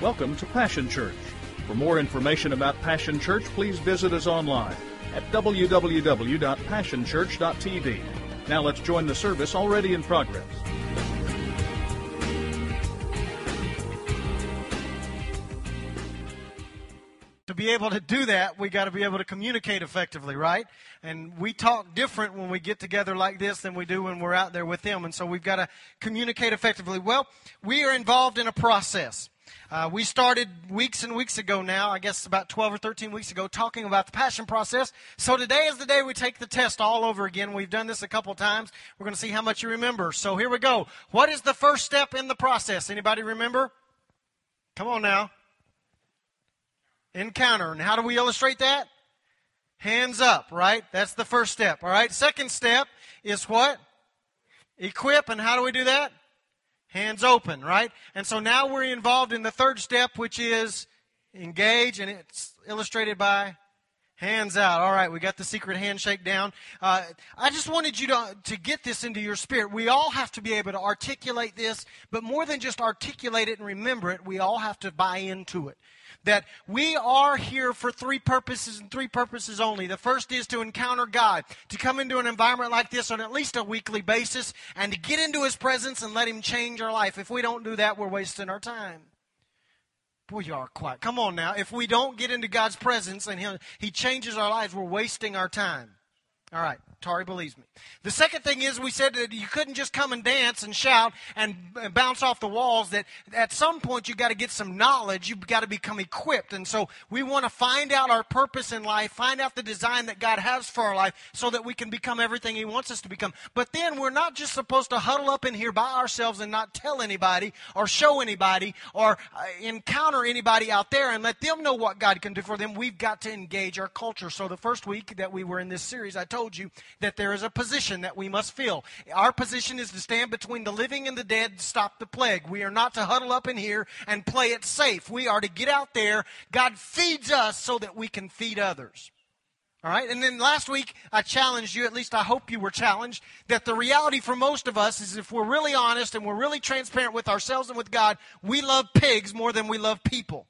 Welcome to Passion Church. For more information about Passion Church, please visit us online at www.passionchurch.tv. Now let's join the service already in progress. to be able to do that, we got to be able to communicate effectively, right? And we talk different when we get together like this than we do when we're out there with them. And so we've got to communicate effectively. Well, we are involved in a process. Uh, we started weeks and weeks ago now, I guess about 12 or 13 weeks ago, talking about the passion process. So today is the day we take the test all over again. We've done this a couple times. We're going to see how much you remember. So here we go. What is the first step in the process? Anybody remember? Come on now. Encounter. And how do we illustrate that? Hands up, right? That's the first step, all right? Second step is what? Equip. And how do we do that? Hands open, right? And so now we're involved in the third step, which is engage, and it's illustrated by hands out. All right, we got the secret handshake down. Uh, I just wanted you to, to get this into your spirit. We all have to be able to articulate this, but more than just articulate it and remember it, we all have to buy into it that we are here for three purposes and three purposes only. The first is to encounter God, to come into an environment like this on at least a weekly basis, and to get into His presence and let Him change our life. If we don't do that, we're wasting our time. Boy, you are quiet. Come on now. If we don't get into God's presence and He, he changes our lives, we're wasting our time. All right. Tari believes me. The second thing is we said that you couldn't just come and dance and shout and bounce off the walls. That at some point you got to get some knowledge. You've got to become equipped. And so we want to find out our purpose in life, find out the design that God has for our life so that we can become everything He wants us to become. But then we're not just supposed to huddle up in here by ourselves and not tell anybody or show anybody or uh, encounter anybody out there and let them know what God can do for them. We've got to engage our culture. So the first week that we were in this series, I told you that there is a position that we must fill. Our position is to stand between the living and the dead to stop the plague. We are not to huddle up in here and play it safe. We are to get out there. God feeds us so that we can feed others. All right, and then last week I challenged you, at least I hope you were challenged, that the reality for most of us is if we're really honest and we're really transparent with ourselves and with God, we love pigs more than we love people.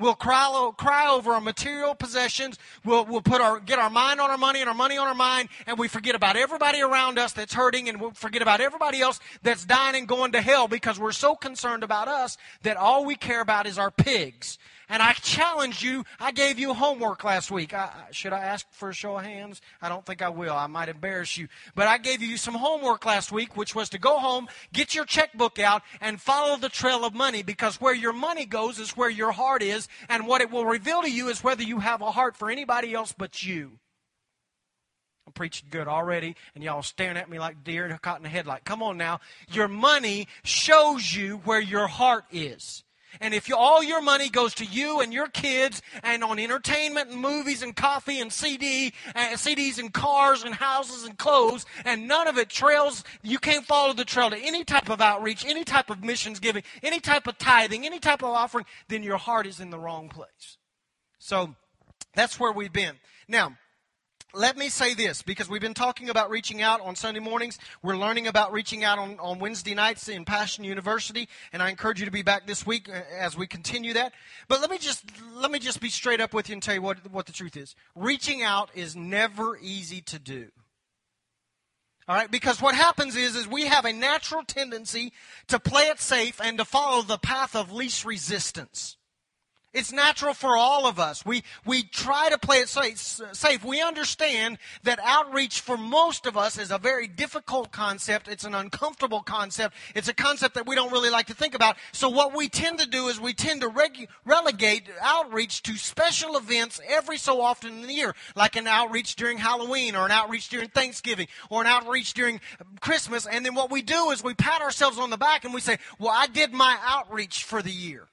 We'll cry, cry over our material possessions. We'll, we'll put our, get our mind on our money and our money on our mind, and we forget about everybody around us that's hurting, and we'll forget about everybody else that's dying and going to hell because we're so concerned about us that all we care about is our pigs. And I challenged you. I gave you homework last week. I, should I ask for a show of hands? I don't think I will. I might embarrass you. But I gave you some homework last week, which was to go home, get your checkbook out, and follow the trail of money because where your money goes is where your heart is. And what it will reveal to you is whether you have a heart for anybody else but you. I'm preaching good already, and y'all staring at me like deer caught in a headlight. Come on now. Your money shows you where your heart is. And if you, all your money goes to you and your kids and on entertainment and movies and coffee and CD, and uh, CDs and cars and houses and clothes, and none of it trails, you can't follow the trail to any type of outreach, any type of missions giving, any type of tithing, any type of offering, then your heart is in the wrong place. So that's where we've been. Now, let me say this because we've been talking about reaching out on Sunday mornings. We're learning about reaching out on, on Wednesday nights in Passion University, and I encourage you to be back this week uh, as we continue that. But let me just let me just be straight up with you and tell you what, what the truth is. Reaching out is never easy to do. All right, because what happens is is we have a natural tendency to play it safe and to follow the path of least resistance. It's natural for all of us. We, we try to play it safe. We understand that outreach for most of us is a very difficult concept. It's an uncomfortable concept. It's a concept that we don't really like to think about. So what we tend to do is we tend to relegate outreach to special events every so often in the year, like an outreach during Halloween or an outreach during Thanksgiving or an outreach during Christmas. And then what we do is we pat ourselves on the back and we say, well, I did my outreach for the year.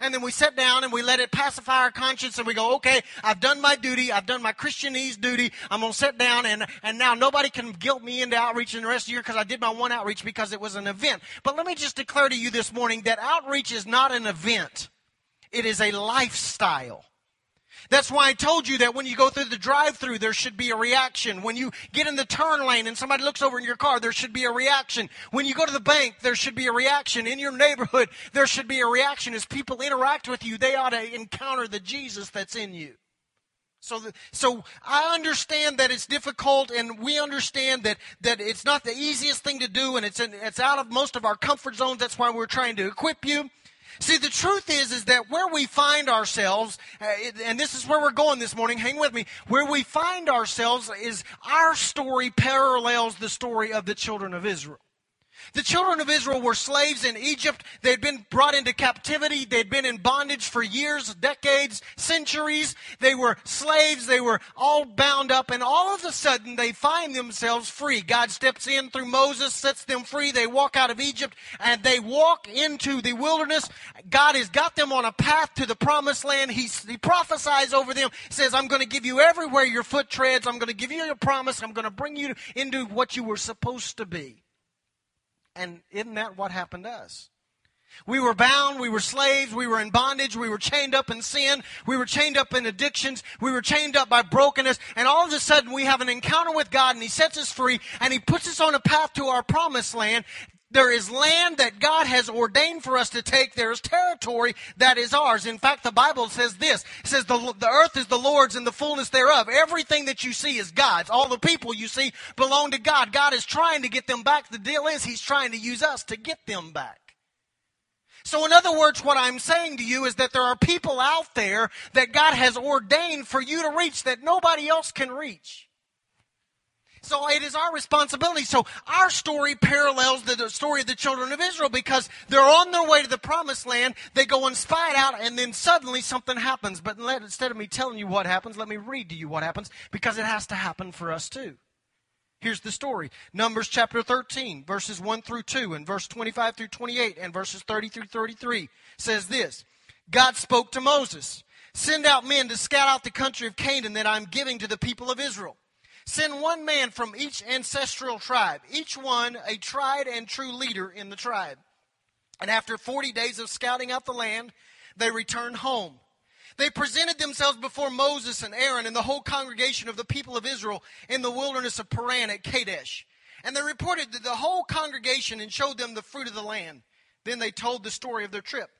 And then we sit down and we let it pacify our conscience and we go, okay, I've done my duty. I've done my Christianese duty. I'm going to sit down and, and now nobody can guilt me into outreach in the rest of the year because I did my one outreach because it was an event. But let me just declare to you this morning that outreach is not an event. It is a lifestyle. That's why I told you that when you go through the drive through, there should be a reaction. When you get in the turn lane and somebody looks over in your car, there should be a reaction. When you go to the bank, there should be a reaction. In your neighborhood, there should be a reaction. As people interact with you, they ought to encounter the Jesus that's in you. So, the, so I understand that it's difficult, and we understand that, that it's not the easiest thing to do, and it's, in, it's out of most of our comfort zones. That's why we're trying to equip you. See, the truth is, is that where we find ourselves, uh, and this is where we're going this morning, hang with me, where we find ourselves is our story parallels the story of the children of Israel. The children of Israel were slaves in Egypt. They'd been brought into captivity. They'd been in bondage for years, decades, centuries. They were slaves. They were all bound up. And all of a sudden, they find themselves free. God steps in through Moses, sets them free. They walk out of Egypt and they walk into the wilderness. God has got them on a path to the promised land. He, he prophesies over them, says, I'm going to give you everywhere your foot treads. I'm going to give you a promise. I'm going to bring you into what you were supposed to be. And isn't that what happened to us? We were bound, we were slaves, we were in bondage, we were chained up in sin, we were chained up in addictions, we were chained up by brokenness, and all of a sudden we have an encounter with God and He sets us free and He puts us on a path to our promised land. There is land that God has ordained for us to take. There is territory that is ours. In fact, the Bible says this. It says the, the earth is the Lord's and the fullness thereof. Everything that you see is God's. All the people you see belong to God. God is trying to get them back. The deal is He's trying to use us to get them back. So, in other words, what I'm saying to you is that there are people out there that God has ordained for you to reach that nobody else can reach. So it is our responsibility. So our story parallels the story of the children of Israel because they're on their way to the promised land. They go and spy it out, and then suddenly something happens. But let, instead of me telling you what happens, let me read to you what happens because it has to happen for us too. Here's the story Numbers chapter 13, verses 1 through 2, and verse 25 through 28, and verses 30 through 33 says this God spoke to Moses Send out men to scout out the country of Canaan that I'm giving to the people of Israel. Send one man from each ancestral tribe, each one a tried and true leader in the tribe. And after 40 days of scouting out the land, they returned home. They presented themselves before Moses and Aaron and the whole congregation of the people of Israel in the wilderness of Paran at Kadesh. And they reported to the whole congregation and showed them the fruit of the land. Then they told the story of their trip.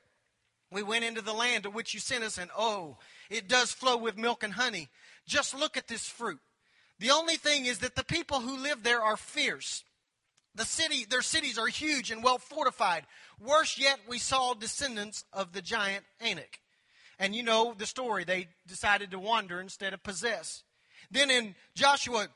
We went into the land to which you sent us, and oh, it does flow with milk and honey. Just look at this fruit. The only thing is that the people who live there are fierce. The city, their cities are huge and well fortified. Worse yet, we saw descendants of the giant Anak. And you know the story. They decided to wander instead of possess. Then in Joshua,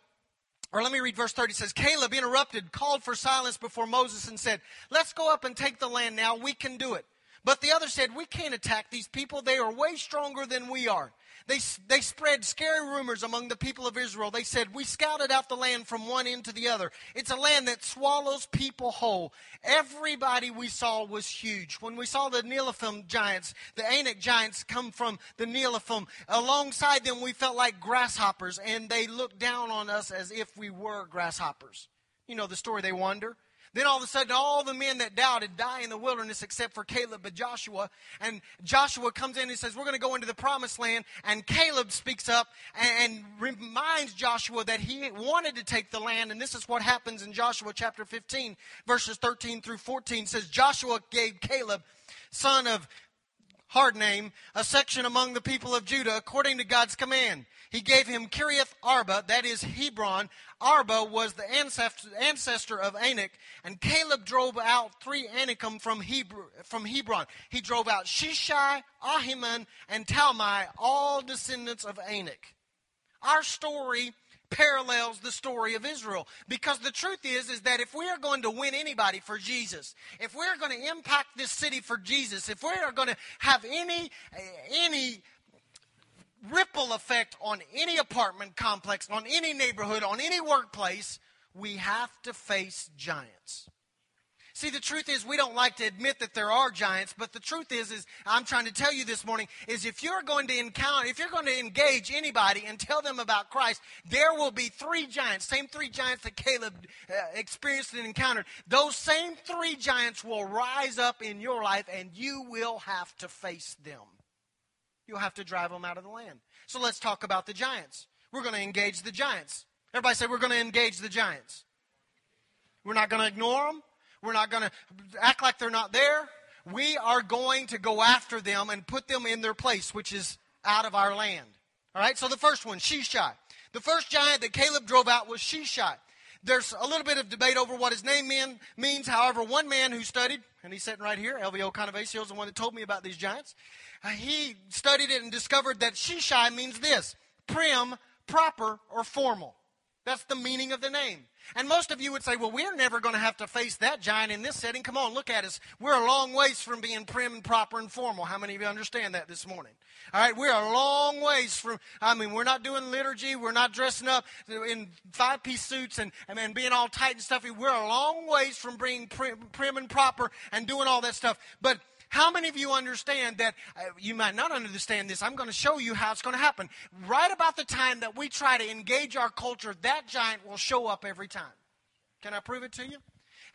or let me read verse 30. It says, Caleb interrupted, called for silence before Moses, and said, Let's go up and take the land now. We can do it. But the other said, We can't attack these people. They are way stronger than we are. They, they spread scary rumors among the people of Israel. They said, We scouted out the land from one end to the other. It's a land that swallows people whole. Everybody we saw was huge. When we saw the Nephilim giants, the Anak giants come from the Nephilim, alongside them we felt like grasshoppers, and they looked down on us as if we were grasshoppers. You know the story, they wander. Then all of a sudden, all the men that doubted die in the wilderness except for Caleb and Joshua. And Joshua comes in and says, We're going to go into the promised land. And Caleb speaks up and, reminds Joshua that he wanted to take the land. And this is what happens in Joshua chapter 15, verses 13 through 14. It says, Joshua gave Caleb, son of hard name, a section among the people of Judah according to God's command. He gave him Kiriath Arba, that is Hebron. Arba was the ancestor of Anak, and Caleb drove out three Anakim from, from Hebron. He drove out Sheshai, Ahiman, and Talmai, all descendants of Anak. Our story parallels the story of Israel. Because the truth is, is that if we are going to win anybody for Jesus, if we're going to impact this city for Jesus, if we are going to have any, any ripple effect on any apartment complex, on any neighborhood, on any workplace, we have to face giants. See, the truth is, we don't like to admit that there are giants, but the truth is, is I'm trying to tell you this morning, is if you're going to encounter, if you're going to engage anybody and tell them about Christ, there will be three giants, same three giants that Caleb uh, experienced and encountered. Those same three giants will rise up in your life, and you will have to face them. You'll have to drive them out of the land. So let's talk about the giants. We're going to engage the giants. Everybody say, we're going to engage the giants. We're not going to ignore them. We're not going to act like they're not there. We are going to go after them and put them in their place, which is out of our land. All right, so the first one, Sheshai. The first giant that Caleb drove out was Sheshai. There's a little bit of debate over what his name mean, means. However, one man who studied, and he's sitting right here, LVO Conavasio is the one that told me about these giants. Uh, he studied it and discovered that Sheshai means this prim, proper, or formal. That's the meaning of the name. And most of you would say, well, we're never going to have to face that giant in this setting. Come on, look at us. We're a long ways from being prim and proper and formal. How many of you understand that this morning? All right, we're a long ways from, I mean, we're not doing liturgy. We're not dressing up in five piece suits and, and being all tight and stuffy. We're a long ways from being prim, prim and proper and doing all that stuff. But how many of you understand that uh, you might not understand this? I'm going to show you how it's going to happen. Right about the time that we try to engage our culture, that giant will show up every time. Can I prove it to you?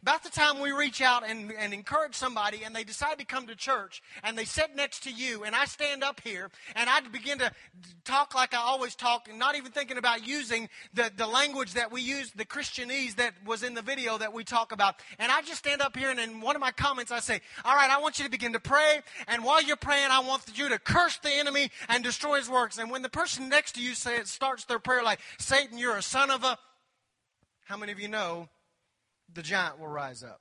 About the time we reach out and, and encourage somebody and they decide to come to church and they sit next to you and I stand up here and I begin to talk like I always talk and not even thinking about using the, the language that we use, the Christianese that was in the video that we talk about. And I just stand up here and in one of my comments I say, all right, I want you to begin to pray. And while you're praying, I want you to curse the enemy and destroy his works. And when the person next to you say, starts their prayer like, Satan, you're a son of a, how many of you know the giant will rise up.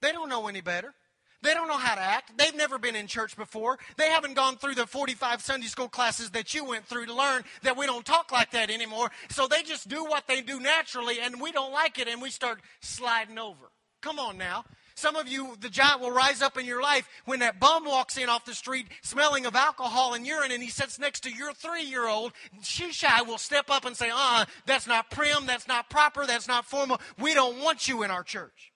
They don't know any better. They don't know how to act. They've never been in church before. They haven't gone through the 45 Sunday school classes that you went through to learn that we don't talk like that anymore. So they just do what they do naturally, and we don't like it, and we start sliding over. Come on now. Some of you, the giant will rise up in your life when that bum walks in off the street smelling of alcohol and urine and he sits next to your three year old. Sheshai will step up and say, uh, that's not prim, that's not proper, that's not formal. We don't want you in our church.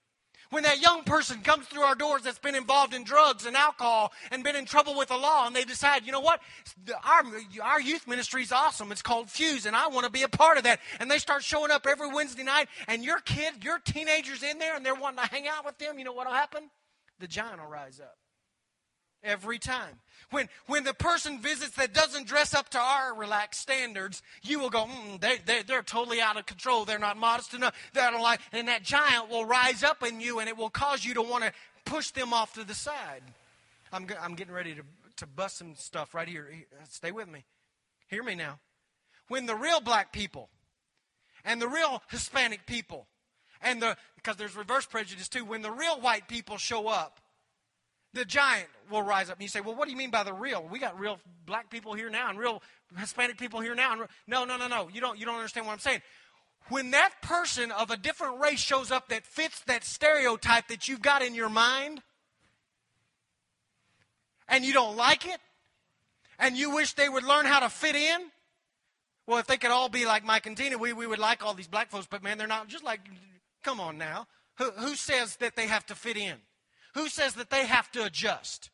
When that young person comes through our doors that's been involved in drugs and alcohol and been in trouble with the law, and they decide, you know what, our, our youth ministry is awesome. It's called Fuse, and I want to be a part of that. And they start showing up every Wednesday night, and your kid, your teenager's in there, and they're wanting to hang out with them. You know what will happen? The giant will rise up every time. When, when the person visits that doesn't dress up to our relaxed standards, you will go, mm, they, they, they're totally out of control. They're not modest enough. They don't like, and that giant will rise up in you and it will cause you to want to push them off to the side. I'm, I'm getting ready to, to bust some stuff right here. Stay with me. Hear me now. When the real black people and the real Hispanic people and the, because there's reverse prejudice too, when the real white people show up, the giant will rise up. And you say, well, what do you mean by the real? We got real black people here now and real Hispanic people here now. no, no, no, no. You don't, you don't understand what I'm saying. When that person of a different race shows up that fits that stereotype that you've got in your mind, and you don't like it, and you wish they would learn how to fit in, well, if they could all be like Mike and Tina, we, we would like all these black folks, but man, they're not just like, come on now. Who, who says that they have to fit in? Who says that they have to adjust?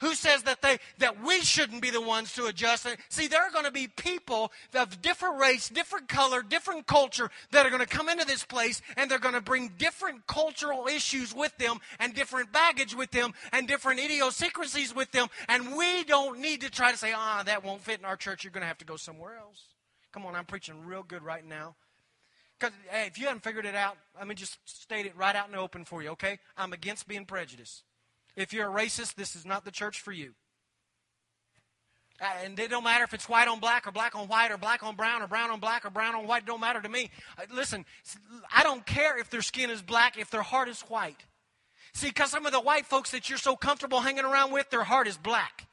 Who says that they that we shouldn't be the ones to adjust? See, there are going to be people of different race, different color, different culture that are going to come into this place and they're going to bring different cultural issues with them and different baggage with them and different idiosyncrasies with them. And we don't need to try to say, ah, that won't fit in our church. You're going to have to go somewhere else. Come on, I'm preaching real good right now. Because hey, if you haven't figured it out, let me just state it right out in the open for you, okay? I'm against being prejudiced. If you're a racist, this is not the church for you. Uh, and it don't matter if it's white on black or black on white or black on brown or brown on black or brown on white. It don't matter to me. Uh, listen, I don't care if their skin is black, if their heart is white. See, because some of the white folks that you're so comfortable hanging around with, their heart is black.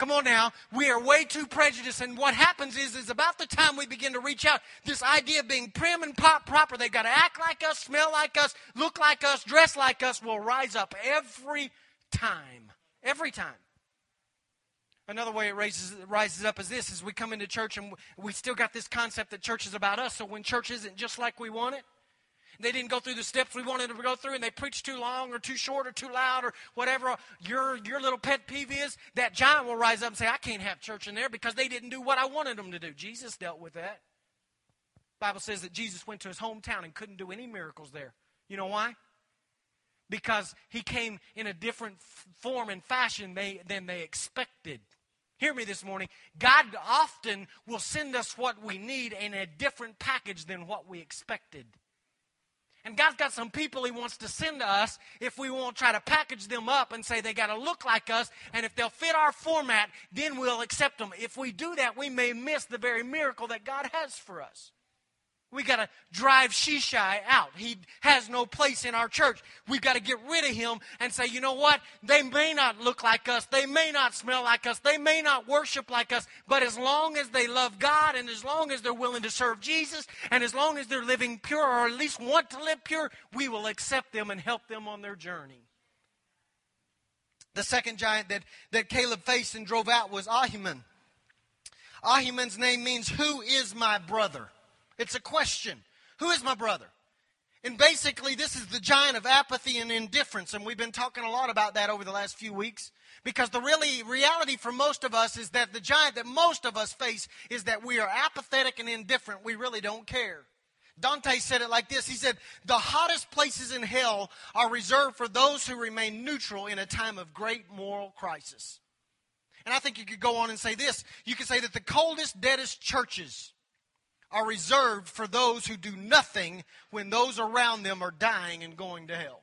Come on now. We are way too prejudiced. And what happens is, is about the time we begin to reach out, this idea of being prim and pop proper, they've got to act like us, smell like us, look like us, dress like us, will rise up every time. Every time. Another way it raises, rises up is this, is we come into church and we still got this concept that church is about us. So when church isn't just like we want it, they didn't go through the steps we wanted them to go through, and they preached too long or too short or too loud or whatever your, your little pet peeve is, that giant will rise up and say, I can't have church in there because they didn't do what I wanted them to do. Jesus dealt with that. Bible says that Jesus went to his hometown and couldn't do any miracles there. You know why? because he came in a different form and fashion they, than they expected. Hear me this morning. God often will send us what we need in a different package than what we expected. And God's got some people He wants to send to us if we won't try to package them up and say they got to look like us, and if they'll fit our format, then we'll accept them. If we do that, we may miss the very miracle that God has for us. We got to drive Sheshai out. He has no place in our church. We've got to get rid of him and say, you know what? They may not look like us. They may not smell like us. They may not worship like us. But as long as they love God and as long as they're willing to serve Jesus and as long as they're living pure or at least want to live pure, we will accept them and help them on their journey. The second giant that, that Caleb faced and drove out was Ahiman. Ahiman's name means, Who is my brother? It's a question. Who is my brother? And basically, this is the giant of apathy and indifference. And we've been talking a lot about that over the last few weeks. Because the really reality for most of us is that the giant that most of us face is that we are apathetic and indifferent. We really don't care. Dante said it like this He said, The hottest places in hell are reserved for those who remain neutral in a time of great moral crisis. And I think you could go on and say this. You could say that the coldest, deadest churches are reserved for those who do nothing when those around them are dying and going to hell.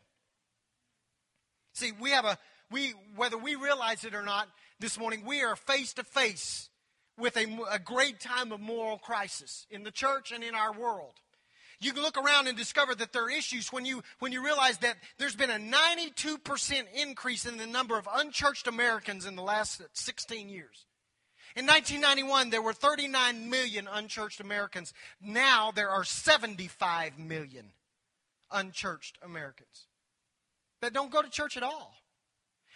See, we have a we whether we realize it or not this morning, we are face to face with a, a great time of moral crisis in the church and in our world. You can look around and discover that there are issues when you when you realize that there's been a 92% increase in the number of unchurched Americans in the last 16 years. In 1991, there were 39 million unchurched Americans. Now there are 75 million unchurched Americans that don't go to church at all.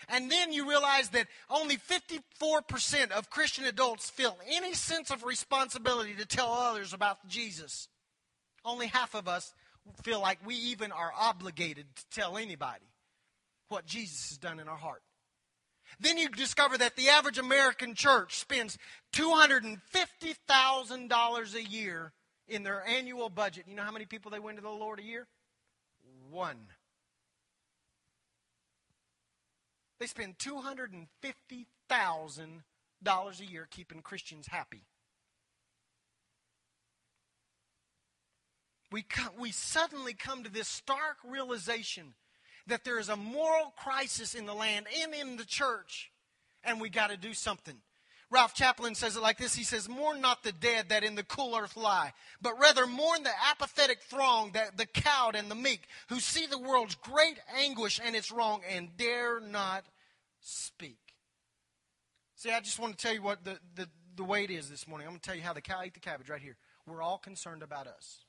And then you realize that only 54% of Christian adults feel any sense of responsibility to tell others about Jesus. Only half of us feel like we even are obligated to tell anybody what Jesus has done in our heart. Then you discover that the average American church spends $250,000 a year in their annual budget. You know how many people they win to the Lord a year? One. They spend $250,000 a year keeping Christians happy. We, we suddenly come to this stark realization that there is a moral crisis in the land and in the church, and we got to do something. Ralph Chaplin says it like this He says, Mourn not the dead that in the cool earth lie, but rather mourn the apathetic throng, that the cowed and the meek, who see the world's great anguish and its wrong and dare not speak. See, I just want to tell you what the, the, the way it is this morning. I'm going to tell you how the cow ate the cabbage right here. We're all concerned about us.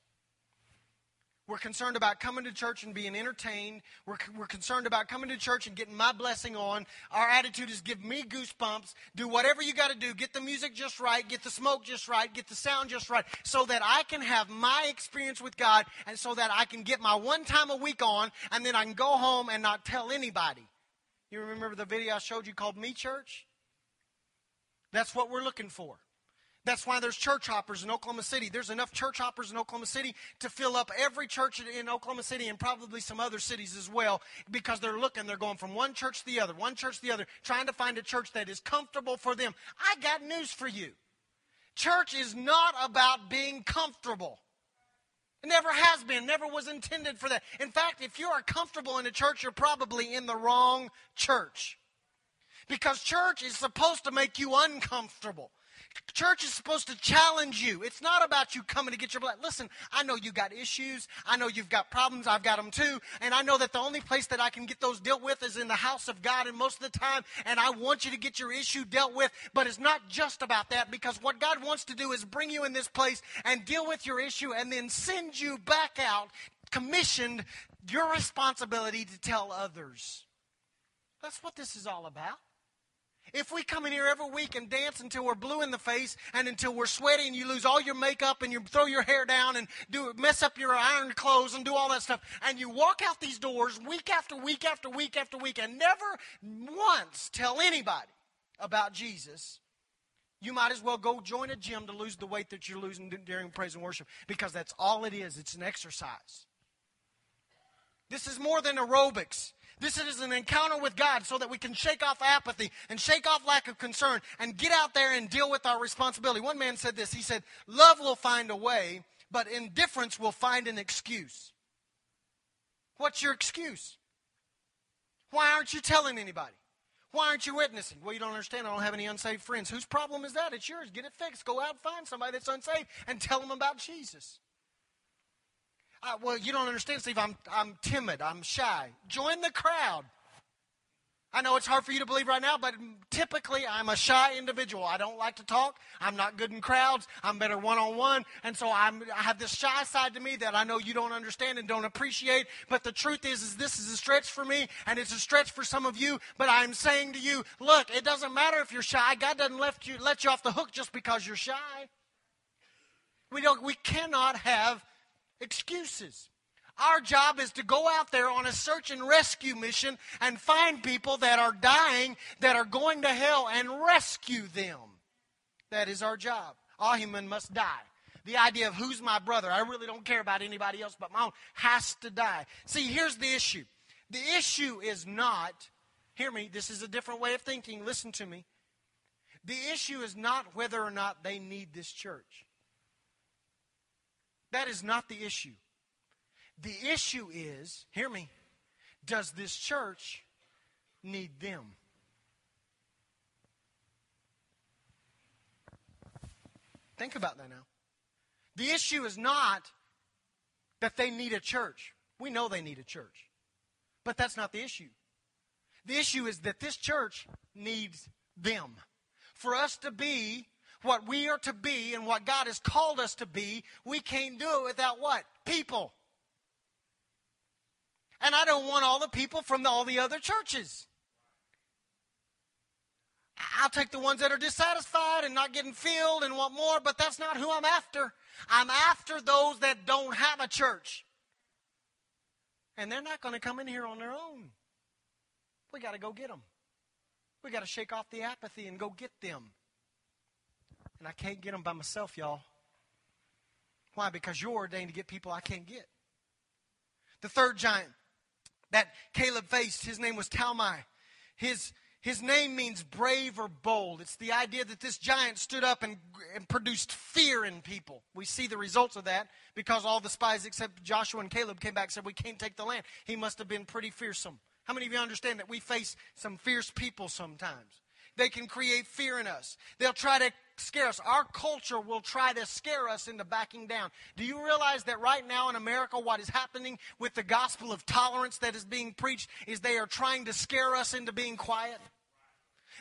We're concerned about coming to church and being entertained. We're, we're concerned about coming to church and getting my blessing on. Our attitude is give me goosebumps. Do whatever you got to do. Get the music just right. Get the smoke just right. Get the sound just right. So that I can have my experience with God and so that I can get my one time a week on and then I can go home and not tell anybody. You remember the video I showed you called Me Church? That's what we're looking for. That's why there's church hoppers in Oklahoma City. There's enough church hoppers in Oklahoma City to fill up every church in Oklahoma City and probably some other cities as well because they're looking, they're going from one church to the other, one church to the other, trying to find a church that is comfortable for them. I got news for you. Church is not about being comfortable. It never has been, never was intended for that. In fact, if you are comfortable in a church, you're probably in the wrong church. Because church is supposed to make you uncomfortable. Church is supposed to challenge you. It's not about you coming to get your blood. Listen, I know you got issues. I know you've got problems. I've got them too. And I know that the only place that I can get those dealt with is in the house of God and most of the time. And I want you to get your issue dealt with. But it's not just about that because what God wants to do is bring you in this place and deal with your issue and then send you back out commissioned your responsibility to tell others. That's what this is all about. If we come in here every week and dance until we're blue in the face and until we're sweaty and you lose all your makeup and you throw your hair down and do mess up your iron clothes and do all that stuff and you walk out these doors week after week after week after week and never once tell anybody about Jesus, you might as well go join a gym to lose the weight that you're losing during praise and worship because that's all it is. It's an exercise. This is more than aerobics. This is an encounter with God so that we can shake off apathy and shake off lack of concern and get out there and deal with our responsibility. One man said this. He said, Love will find a way, but indifference will find an excuse. What's your excuse? Why aren't you telling anybody? Why aren't you witnessing? Well, you don't understand. I don't have any unsaved friends. Whose problem is that? It's yours. Get it fixed. Go out and find somebody that's unsaved and tell them about Jesus. Well, you don't understand, Steve. I'm, I'm timid. I'm shy. Join the crowd. I know it's hard for you to believe right now, but typically I'm a shy individual. I don't like to talk. I'm not good in crowds. I'm better one on one. And so I'm, I have this shy side to me that I know you don't understand and don't appreciate. But the truth is, is this is a stretch for me and it's a stretch for some of you. But I'm saying to you, look, it doesn't matter if you're shy. God doesn't let you, let you off the hook just because you're shy. We don't, we cannot have excuses. Our job is to go out there on a search and rescue mission and find people that are dying, that are going to hell, and rescue them. That is our job. Ahiman must die. The idea of who's my brother, I really don't care about anybody else but my own, has to die. See, here's the issue. The issue is not, hear me, this is a different way of thinking, listen to me. The issue is not whether or not they need this church. That is not the issue. The issue is, hear me, does this church need them? Think about that now. The issue is not that they need a church. We know they need a church. But that's not the issue. The issue is that this church needs them. For us to be what we are to be and what God has called us to be, we can't do it without what? People. And I don't want all the people from all the other churches. I'll take the ones that are dissatisfied and not getting filled and want more, but that's not who I'm after. I'm after those that don't have a church. And they're not going to come in here on their own. We got to go get them. We got to shake off the apathy and go get them. And I can't get them by myself, y'all. Why? Because you're ordained to get people I can't get. The third giant that Caleb faced, his name was Talmai. His, his name means brave or bold. It's the idea that this giant stood up and, and produced fear in people. We see the results of that because all the spies except Joshua and Caleb came back and said, We can't take the land. He must have been pretty fearsome. How many of you understand that we face some fierce people sometimes? They can create fear in us. They'll try to scare us. Our culture will try to scare us into backing down. Do you realize that right now in America, what is happening with the gospel of tolerance that is being preached is they are trying to scare us into being quiet?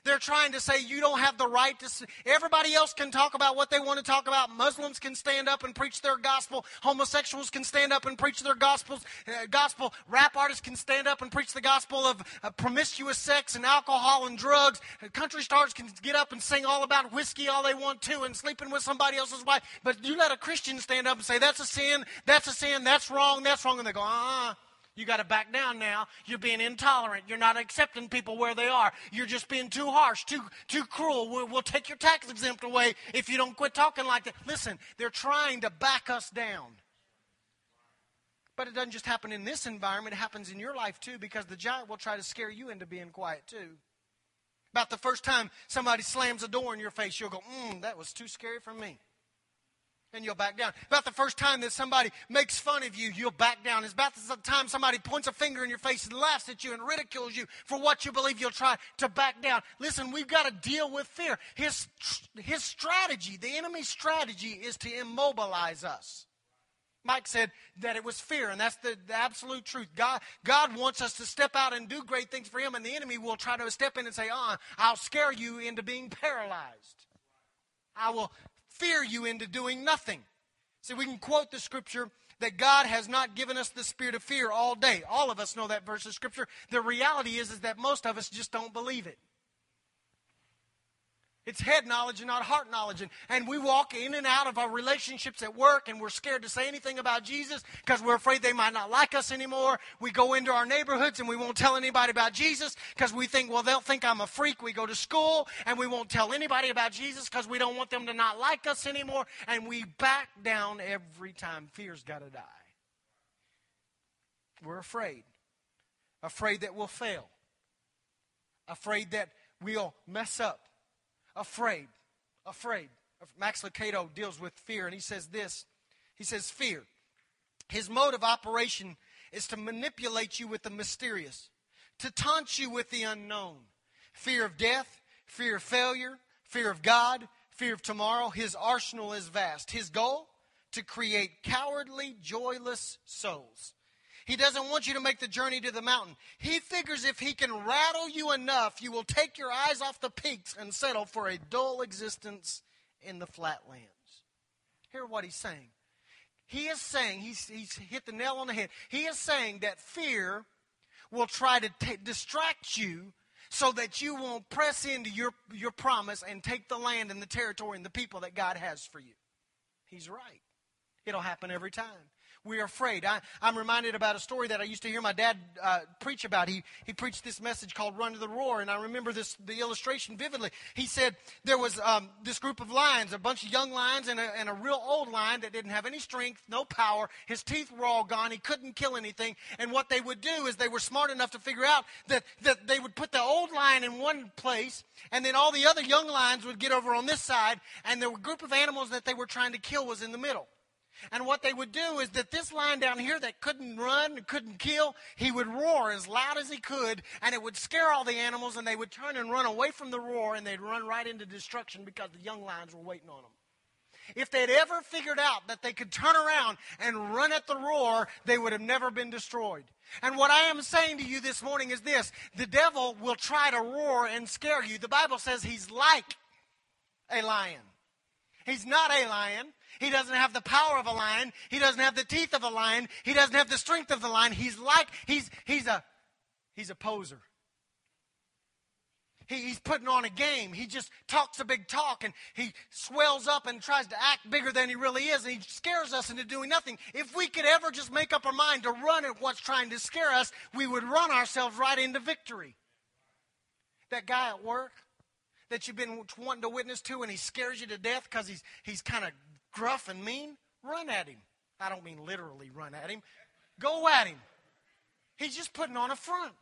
They're trying to say you don't have the right to. Everybody else can talk about what they want to talk about. Muslims can stand up and preach their gospel. Homosexuals can stand up and preach their gospels. Uh, gospel. Rap artists can stand up and preach the gospel of uh, promiscuous sex and alcohol and drugs. Uh, country stars can get up and sing all about whiskey all they want to and sleeping with somebody else's wife. But you let a Christian stand up and say that's a sin, that's a sin, that's wrong, that's wrong, and they go, ah. Uh-uh. You got to back down now. You're being intolerant. You're not accepting people where they are. You're just being too harsh, too too cruel. We'll, we'll take your tax exempt away if you don't quit talking like that. Listen, they're trying to back us down. But it doesn't just happen in this environment, it happens in your life too because the giant will try to scare you into being quiet too. About the first time somebody slams a door in your face, you'll go, mm, that was too scary for me and you'll back down. About the first time that somebody makes fun of you, you'll back down. It's about the time somebody points a finger in your face and laughs at you and ridicules you for what you believe, you'll try to back down. Listen, we've got to deal with fear. His, his strategy, the enemy's strategy, is to immobilize us. Mike said that it was fear, and that's the, the, absolute truth. God, God wants us to step out and do great things for Him, and the enemy will try to step in and say, uh, I'll scare you into being paralyzed. I will fear you into doing nothing. See, we can quote the scripture that God has not given us the spirit of fear all day. All of us know that verse of scripture. The reality is, is that most of us just don't believe it. It's head knowledge and not heart knowledge. And, and we walk in and out of our relationships at work and we're scared to say anything about Jesus because we're afraid they might not like us anymore. We go into our neighborhoods and we won't tell anybody about Jesus because we think, well, they'll think I'm a freak. We go to school and we won't tell anybody about Jesus because we don't want them to not like us anymore. And we back down every time. Fear's got to die. We're afraid. Afraid that we'll fail. Afraid that we'll mess up. Afraid. Afraid. Max Lucado deals with fear, and he says this. He says, Fear. His mode of operation is to manipulate you with the mysterious, to taunt you with the unknown. Fear of death, fear of failure, fear of God, fear of tomorrow. His arsenal is vast. His goal? To create cowardly, joyless souls. He doesn't want you to make the journey to the mountain. He figures if he can rattle you enough, you will take your eyes off the peaks and settle for a dull existence in the flatlands. Hear what he's saying. He is saying, he's, he's hit the nail on the head. He is saying that fear will try to t- distract you so that you won't press into your, your promise and take the land and the territory and the people that God has for you. He's right. It'll happen every time we are afraid. I, am reminded about a story that I used to hear my dad uh, preach about. He, he preached this message called Run to the Roar, and I remember this the illustration vividly. He said there was um, this group of lions, a bunch of young lions and a, and a real old lion that didn't have any strength, no power. His teeth were all gone. He couldn't kill anything. And what they would do is they were smart enough to figure out that, that they would put the old lion in one place, and then all the other young lions would get over on this side, and the group of animals that they were trying to kill was in the middle. And what they would do is that this lion down here that couldn't run, couldn't kill, he would roar as loud as he could, and it would scare all the animals, and they would turn and run away from the roar, and they'd run right into destruction because the young lions were waiting on them. If they'd ever figured out that they could turn around and run at the roar, they would have never been destroyed. And what I am saying to you this morning is this the devil will try to roar and scare you. The Bible says he's like a lion. He's not a lion. He doesn't have the power of a lion. He doesn't have the teeth of a lion. He doesn't have the strength of the lion. He's like, he's, he's a, he's a poser. He, he's putting on a game. He just talks a big talk and he swells up and tries to act bigger than he really is and he scares us into doing nothing. If we could ever just make up our mind to run at what's trying to scare us, we would run ourselves right into victory. That guy at work that you've been wanting to witness to and he scares you to death because he's, he's kind of gruff and mean, run at him. I don't mean literally run at him. Go at him. He's just putting on a front.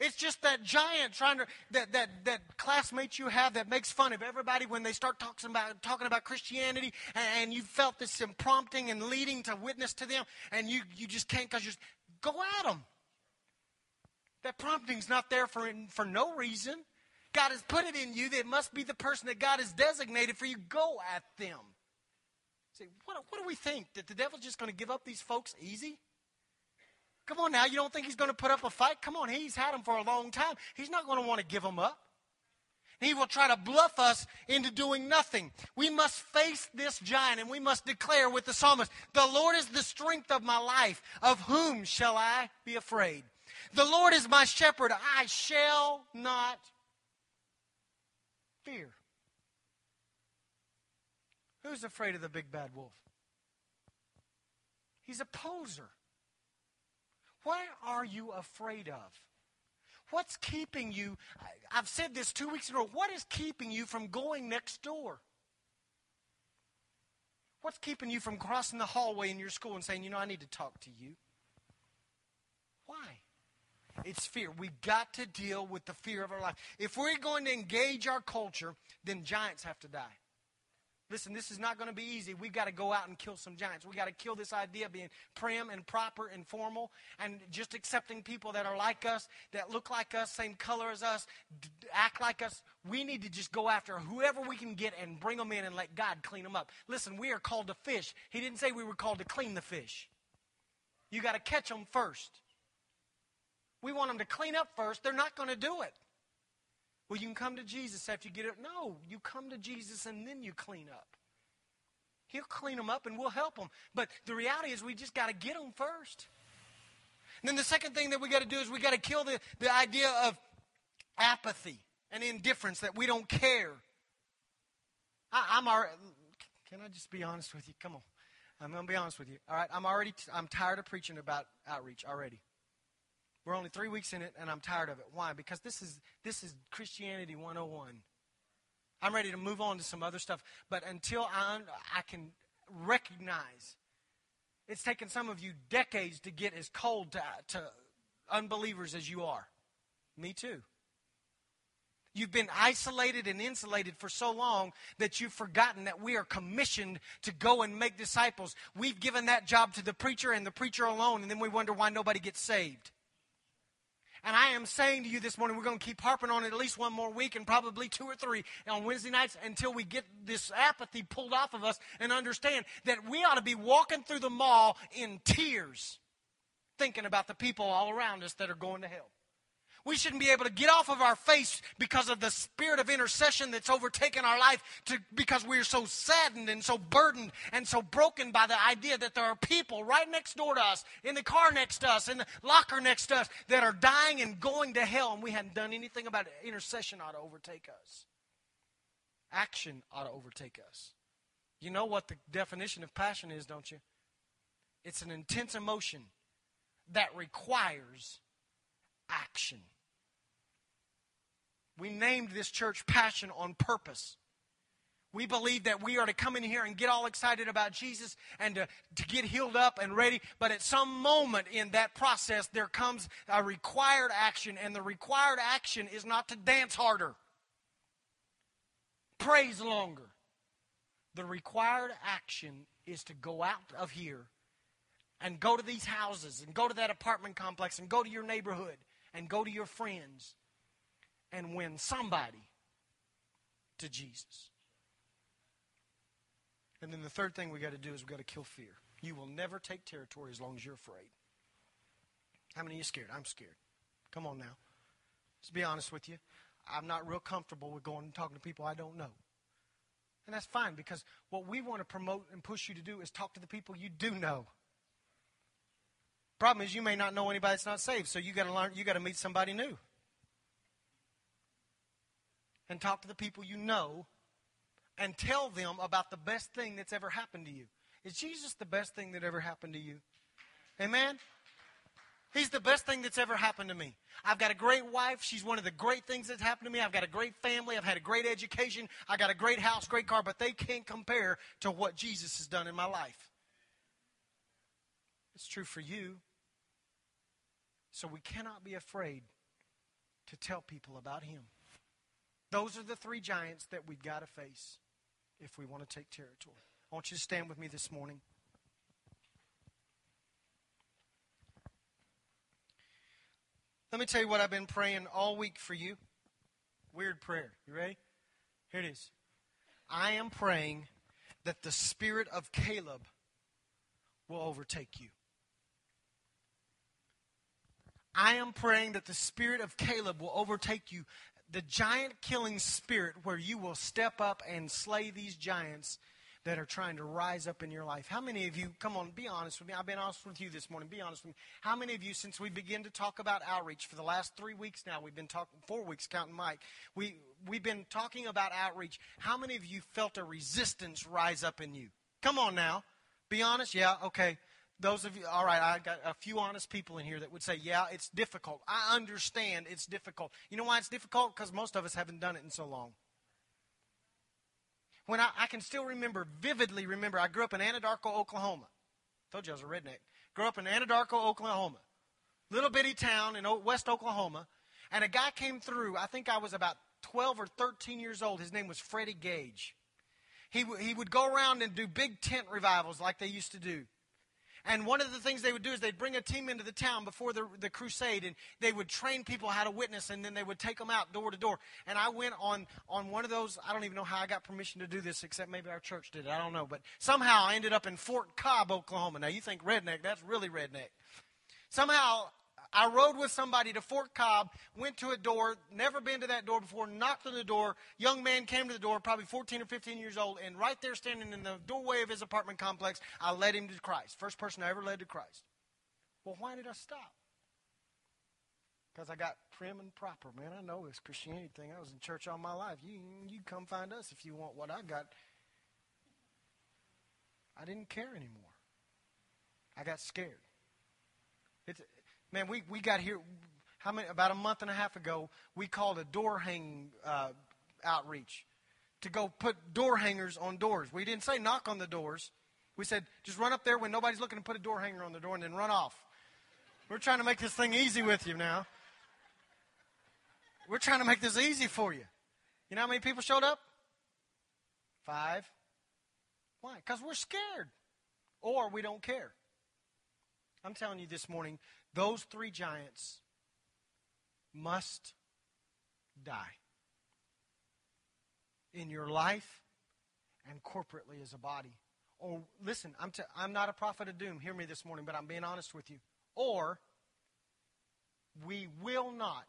It's just that giant trying to that that that classmates you have that makes fun of everybody when they start talking about talking about Christianity, and, and you felt this prompting and leading to witness to them, and you you just can't because you go at them. That prompting's not there for for no reason. God has put it in you that it must be the person that God has designated for you. Go at them. Say, what, what do we think? That the devil's just going to give up these folks easy? Come on now, you don't think he's going to put up a fight? Come on, he's had them for a long time. He's not going to want to give them up. He will try to bluff us into doing nothing. We must face this giant and we must declare with the psalmist, The Lord is the strength of my life. Of whom shall I be afraid? The Lord is my shepherd. I shall not fear. Who's afraid of the big bad wolf? He's a poser. What are you afraid of? What's keeping you? I've said this two weeks ago. What is keeping you from going next door? What's keeping you from crossing the hallway in your school and saying, you know, I need to talk to you? Why? It's fear. We've got to deal with the fear of our life. If we're going to engage our culture, then giants have to die. Listen, this is not going to be easy. We've got to go out and kill some giants. We've got to kill this idea of being prim and proper and formal and just accepting people that are like us, that look like us, same color as us, act like us. We need to just go after whoever we can get and bring them in and let God clean them up. Listen, we are called to fish. He didn't say we were called to clean the fish. You got to catch them first. We want them to clean up first. They're not going to do it. Well, you can come to Jesus after you get it. No, you come to Jesus and then you clean up. He'll clean them up and we'll help them. But the reality is we just got to get them first. And then the second thing that we got to do is we got to kill the, the idea of apathy and indifference that we don't care. I, am already, can I just be honest with you? Come on. I'm going to be honest with you. All right. I'm already, I'm tired of preaching about outreach already. We're only three weeks in it, and I'm tired of it. Why? Because this is this is Christianity 101. I'm ready to move on to some other stuff, but until I I can recognize It's taken some of you decades to get as cold to, to unbelievers as you are. Me too. You've been isolated and insulated for so long that you've forgotten that we are commissioned to go and make disciples. We've given that job to the preacher and the preacher alone, and then we wonder why nobody gets saved. And I am saying to you this morning, we're going to keep harping on it at least one more week and probably two or three on Wednesday nights until we get this apathy pulled off of us and understand that we ought to be walking through the mall in tears, thinking about the people all around us that are going to hell. We shouldn't be able to get off of our face because of the spirit of intercession that's overtaken our life to, because we're so saddened and so burdened and so broken by the idea that there are people right next door to us, in the car next to us, in the locker next to us, that are dying and going to hell, and we hadn't done anything about it. Intercession ought to overtake us. Action ought to overtake us. You know what the definition of passion is, don't you? It's an intense emotion that requires action. We named this church Passion on purpose. We believe that we are to come in here and get all excited about Jesus and to, to get healed up and ready. But at some moment in that process, there comes a required action, and the required action is not to dance harder, praise longer. The required action is to go out of here and go to these houses and go to that apartment complex and go to your neighborhood and go to your friends and win somebody to Jesus. And then the third thing we got to do is we got to kill fear. You will never take territory as long as you're afraid. How many of you scared? I'm scared. Come on now. Let's be honest with you. I'm not real comfortable with going and talking to people I don't know. And that's fine because what we want to promote and push you to do is talk to the people you do know. Problem is, you may not know anybody that's not saved, so you got to learn. You got to meet somebody new, and talk to the people you know, and tell them about the best thing that's ever happened to you. Is Jesus the best thing that ever happened to you? Amen. He's the best thing that's ever happened to me. I've got a great wife. She's one of the great things that's happened to me. I've got a great family. I've had a great education. I got a great house, great car, but they can't compare to what Jesus has done in my life. It's true for you. So we cannot be afraid to tell people about him. Those are the three giants that we've got to face if we want to take territory. I want you to stand with me this morning. Let me tell you what I've been praying all week for you. Weird prayer. You ready? Here it is. I am praying that the spirit of Caleb will overtake you. I am praying that the spirit of Caleb will overtake you, the giant killing spirit where you will step up and slay these giants that are trying to rise up in your life. How many of you, come on, be honest with me. I've been honest with you this morning. Be honest with me. How many of you, since we began to talk about outreach for the last three weeks now, we've been talking, four weeks counting Mike, we, we've been talking about outreach. How many of you felt a resistance rise up in you? Come on now. Be honest. Yeah, okay those of you, all right, I got a few honest people in here that would say, yeah, it's difficult. I understand it's difficult. You know why it's difficult? Because most of us haven't done it in so long. When I, I can still remember, vividly remember, I grew up in Anadarko, Oklahoma. Told you I was a redneck. Grew up in Anadarko, Oklahoma. Little bitty town in West Oklahoma. And a guy came through, I think I was about 12 or 13 years old. His name was Freddie Gage. He, w- he would go around and do big tent revivals like they used to do. And one of the things they would do is they'd bring a team into the town before the, the crusade and they would train people how to witness and then they would take them out door to door. And I went on, on one of those, I don't even know how I got permission to do this except maybe our church did it. I don't know. But somehow I ended up in Fort Cobb, Oklahoma. Now you think redneck, that's really redneck. Somehow I rode with somebody to Fort Cobb, went to a door, never been to that door before, knocked on the door. Young man came to the door, probably 14 or 15 years old, and right there standing in the doorway of his apartment complex, I led him to Christ. First person I ever led to Christ. Well, why did I stop? Because I got prim and proper, man. I know this Christianity thing. I was in church all my life. You, you come find us if you want what I got. I didn't care anymore. I got scared. It's, Man, we, we got here how many about a month and a half ago. We called a door hanging uh, outreach to go put door hangers on doors. We didn't say knock on the doors. We said, just run up there when nobody's looking and put a door hanger on the door and then run off. We're trying to make this thing easy with you now. We're trying to make this easy for you. You know how many people showed up? Five. Why? Because we're scared. Or we don't care. I'm telling you this morning, those three giants must die. In your life and corporately as a body. Or listen, I'm, I'm not a prophet of doom. Hear me this morning, but I'm being honest with you. Or we will not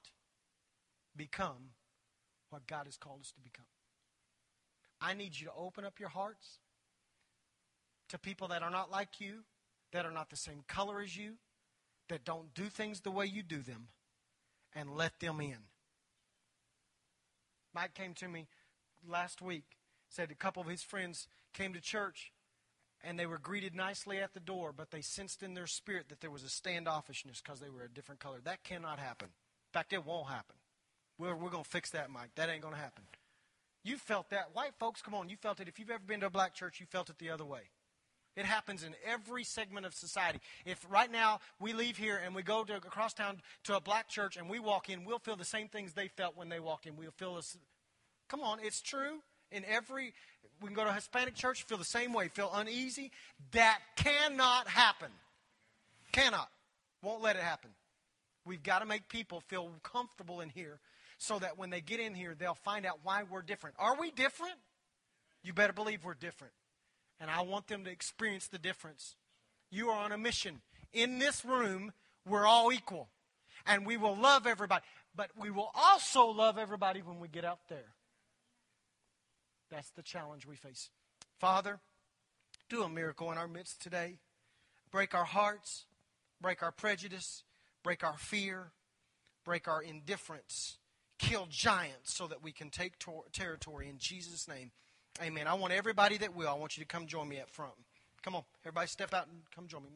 become what God has called us to become. I need you to open up your hearts to people that are not like you, that are not the same color as you, that don't do things the way you do them, and let them in. Mike came to me last week, said a couple of his friends came to church and they were greeted nicely at the door, but they sensed in their spirit that there was a standoffishness because they were a different color. That cannot happen. In fact, it won't happen. We're, we're going to fix that, Mike. That ain't going to happen. You felt that. White folks, come on, you felt it. If you've ever been to a black church, you felt it the other way. It happens in every segment of society. If right now we leave here and we go to across town to a black church and we walk in, we'll feel the same things they felt when they walk in. We'll feel this. Come on, it's true. In every, we can go to a Hispanic church, feel the same way, feel uneasy. That cannot happen. Cannot. Won't let it happen. We've got to make people feel comfortable in here so that when they get in here, they'll find out why we're different. Are we different? You better believe we're different. And I want them to experience the difference. You are on a mission. In this room, we're all equal. And we will love everybody. But we will also love everybody when we get out there. That's the challenge we face. Father, do a miracle in our midst today. Break our hearts, break our prejudice, break our fear, break our indifference kill giants so that we can take tor- territory in Jesus' name. Amen. I want everybody that will, I want you to come join me up front. Come on, everybody step out and come join me.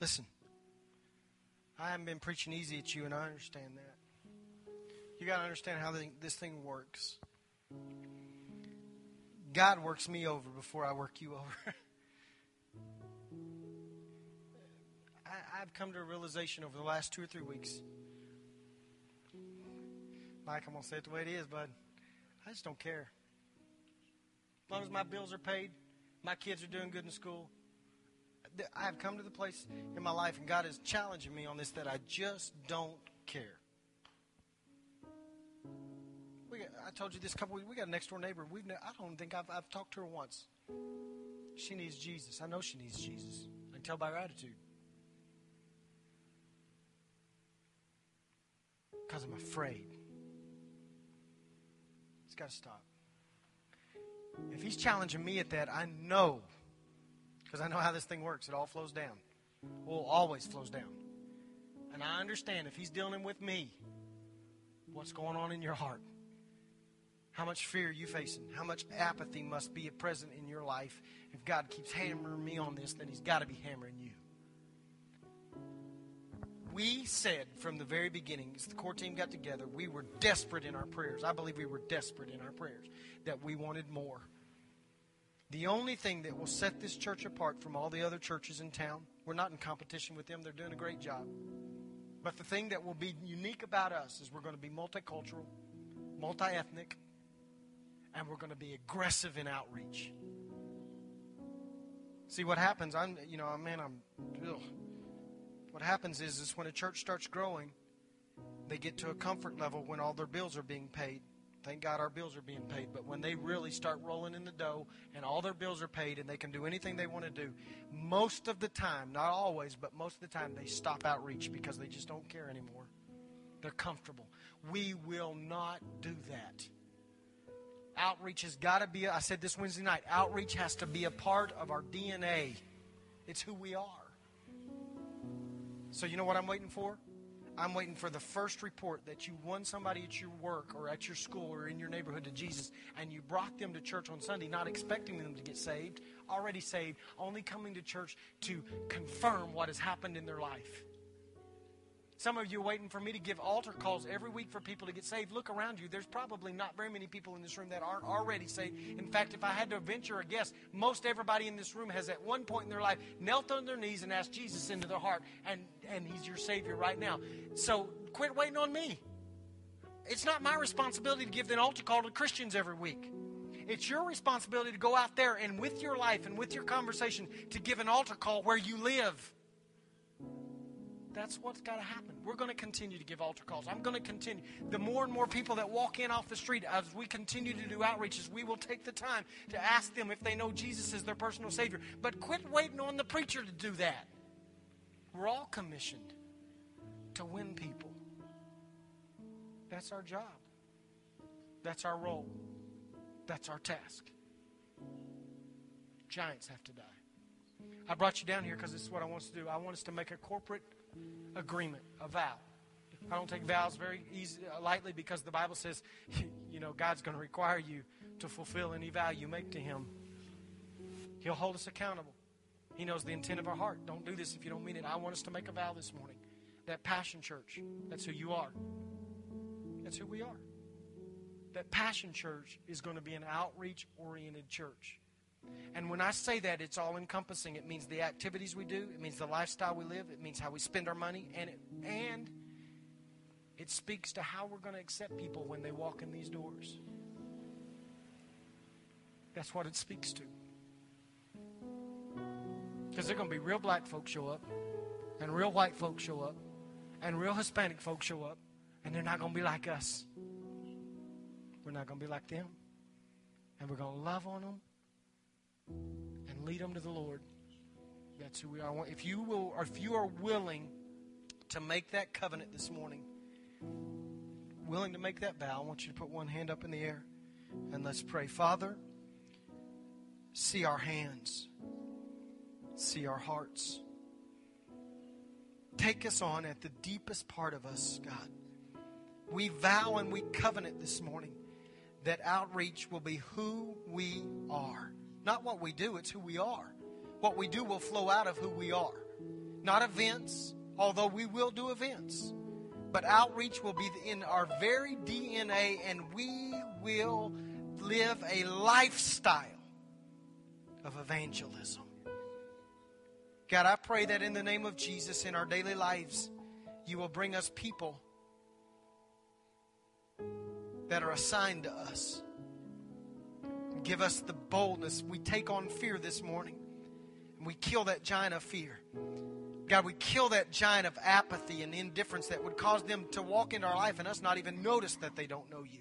Listen, I haven't been preaching easy at you, and I understand that. You got to understand how this thing works. God works me over before I work you over. I, have come to a realization over the last two or three weeks. Mike, I'm going to say it the way it is, bud. I just don't care. As long as my bills are paid, my kids are doing good in school, I have come to the place in my life, and God is challenging me on this that I just don't care. We I told you this couple weeks. We got a next door neighbor. We've I don't think I've, I've talked to her once. She needs Jesus. I know she needs Jesus. I can tell by her attitude. Because I'm afraid. It's got to stop. If he's challenging me at that, I know because I know how this thing works. It all flows down. Well, always flows down. And I understand if He's dealing with me, what's going on in your heart. How much fear are you facing? How much apathy must be present in your life? If God keeps hammering me on this, then He's got to be hammering you. We said from the very beginning, as the core team got together, we were desperate in our prayers. I believe we were desperate in our prayers, that we wanted more. The only thing that will set this church apart from all the other churches in town, we're not in competition with them, they're doing a great job. But the thing that will be unique about us is we're going to be multicultural, multi ethnic, and we're going to be aggressive in outreach. See what happens? I'm, you know, man, I'm. Ugh. What happens is, is when a church starts growing, they get to a comfort level when all their bills are being paid, Thank God our bills are being paid. But when they really start rolling in the dough and all their bills are paid and they can do anything they want to do, most of the time, not always, but most of the time, they stop outreach because they just don't care anymore. They're comfortable. We will not do that. Outreach has got to be, I said this Wednesday night, outreach has to be a part of our DNA. It's who we are. So, you know what I'm waiting for? I'm waiting for the first report that you won somebody at your work or at your school or in your neighborhood to Jesus and you brought them to church on Sunday, not expecting them to get saved, already saved, only coming to church to confirm what has happened in their life. Some of you are waiting for me to give altar calls every week for people to get saved. Look around you. There's probably not very many people in this room that aren't already saved. In fact, if I had to venture a guess, most everybody in this room has at one point in their life knelt on their knees and asked Jesus into their heart, and, and He's your Savior right now. So quit waiting on me. It's not my responsibility to give an altar call to Christians every week. It's your responsibility to go out there and with your life and with your conversation to give an altar call where you live. That's what's got to happen. We're going to continue to give altar calls. I'm going to continue. The more and more people that walk in off the street, as we continue to do outreaches, we will take the time to ask them if they know Jesus is their personal Savior. But quit waiting on the preacher to do that. We're all commissioned to win people. That's our job. That's our role. That's our task. Giants have to die. I brought you down here because this is what I want us to do. I want us to make a corporate agreement, a vow. I don't take vows very easy, uh, lightly because the Bible says, you know, God's going to require you to fulfill any vow you make to Him. He'll hold us accountable. He knows the intent of our heart. Don't do this if you don't mean it. I want us to make a vow this morning. That Passion Church, that's who you are. That's who we are. That Passion Church is going to be an outreach oriented church. And when I say that, it's all encompassing. It means the activities we do, it means the lifestyle we live, it means how we spend our money, and it, and it speaks to how we're going to accept people when they walk in these doors. That's what it speaks to. Because there are going to be real black folks show up, and real white folks show up, and real Hispanic folks show up, and they're not going to be like us. We're not going to be like them. And we're going to love on them and lead them to the Lord. That's who we are. If you will, or if you are willing to make that covenant this morning, willing to make that vow, I want you to put one hand up in the air and let's pray. Father, see our hands, see our hearts. Take us on at the deepest part of us, God. We vow and we covenant this morning that outreach will be who we are. Not what we do, it's who we are. What we do will flow out of who we are. Not events, although we will do events. But outreach will be in our very DNA, and we will live a lifestyle of evangelism. God, I pray that in the name of Jesus, in our daily lives, you will bring us people that are assigned to us Give us the boldness. We take on fear this morning and we kill that giant of fear. God, we kill that giant of apathy and indifference that would cause them to walk into our life and us not even notice that they don't know you.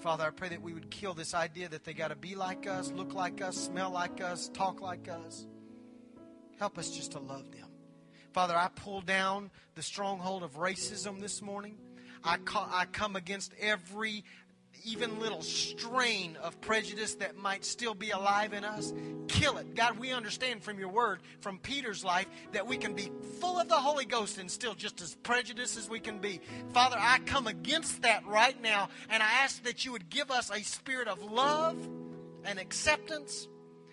Father, I pray that we would kill this idea that they got to be like us, look like us, smell like us, talk like us. Help us just to love them. Father, I pull down the stronghold of racism this morning. I, I come against every even little strain of prejudice that might still be alive in us, kill it. God, we understand from your word, from Peter's life, that we can be full of the Holy Ghost and still just as prejudiced as we can be. Father, I come against that right now, and I ask that you would give us a spirit of love and acceptance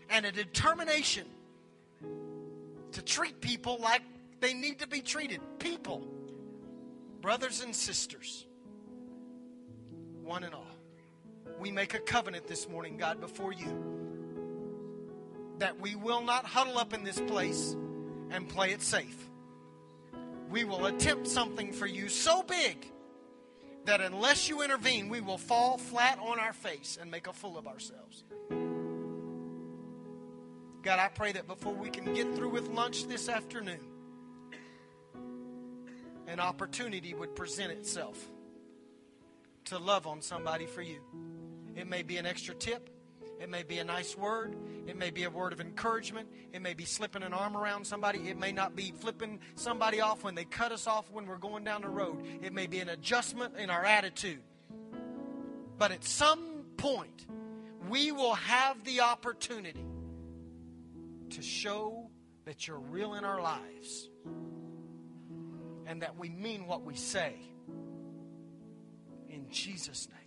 and a determination to treat people like they need to be treated. People, brothers and sisters, one and all we make a covenant this morning, God, before you. That we will not huddle up in this place and play it safe. We will attempt something for you so big that unless you intervene, we will fall flat on our face and make a fool of ourselves. God, I pray that before we can get through with lunch this afternoon, an opportunity would present itself to love on somebody for you. It may be an extra tip. It may be a nice word. It may be a word of encouragement. It may be slipping an arm around somebody. It may not be flipping somebody off when they cut us off when we're going down the road. It may be an adjustment in our attitude. But at some point, we will have the opportunity to show that you're real in our lives. and that we mean what we say. In Jesus' name.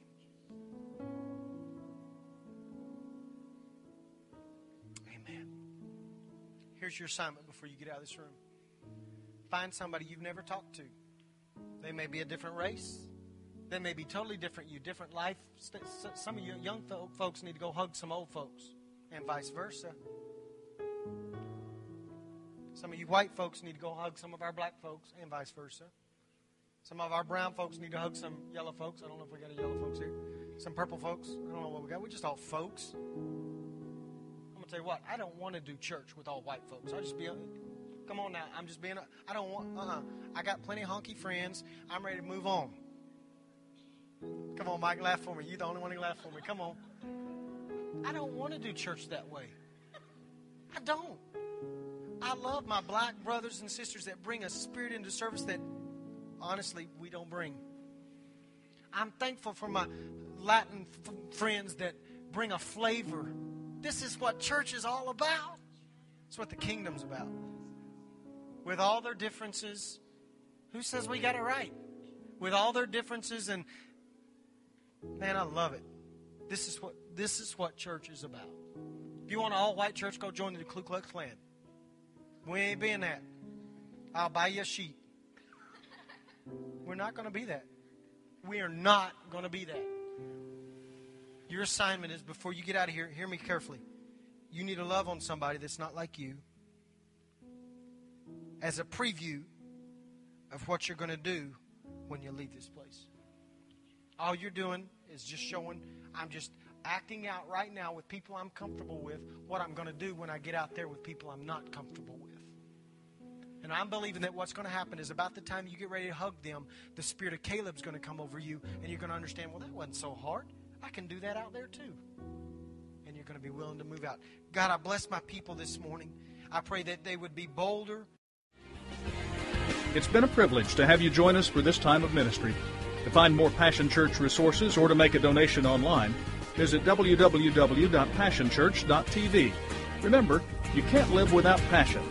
Here's your assignment before you get out of this room find somebody you've never talked to. They may be a different race. They may be totally different. You different life. Some of you young folks need to go hug some old folks, and vice versa. Some of you white folks need to go hug some of our black folks, and vice versa. Some of our brown folks need to hug some yellow folks. I don't know if we got any yellow folks here. Some purple folks. I don't know what we got. We're just all folks. Tell you what. I don't want to do church with all white folks. I just be. Come on now. I'm just being. I don't want. Uh. Uh-uh. I got plenty of honky friends. I'm ready to move on. Come on, Mike, laugh for me. You're the only one who laugh for me. Come on. I don't want to do church that way. I don't. I love my black brothers and sisters that bring a spirit into service that honestly we don't bring. I'm thankful for my Latin f- friends that bring a flavor. This is what church is all about. It's what the kingdom's about. With all their differences, who says we got it right? With all their differences and Man, I love it. This is what this is what church is about. If you want an all white church, go join the Ku Klux Klan. We ain't being that. I'll buy you a sheet. We're not going to be that. We are not going to be that. Your assignment is before you get out of here, hear me carefully. You need to love on somebody that's not like you as a preview of what you're going to do when you leave this place. All you're doing is just showing, I'm just acting out right now with people I'm comfortable with what I'm going to do when I get out there with people I'm not comfortable with. And I'm believing that what's going to happen is about the time you get ready to hug them, the spirit of Caleb's going to come over you, and you're going to understand, well, that wasn't so hard. I can do that out there too. And you're going to be willing to move out. God, I bless my people this morning. I pray that they would be bolder. It's been a privilege to have you join us for this time of ministry. To find more Passion Church resources or to make a donation online, visit www.passionchurch.tv. Remember, you can't live without passion.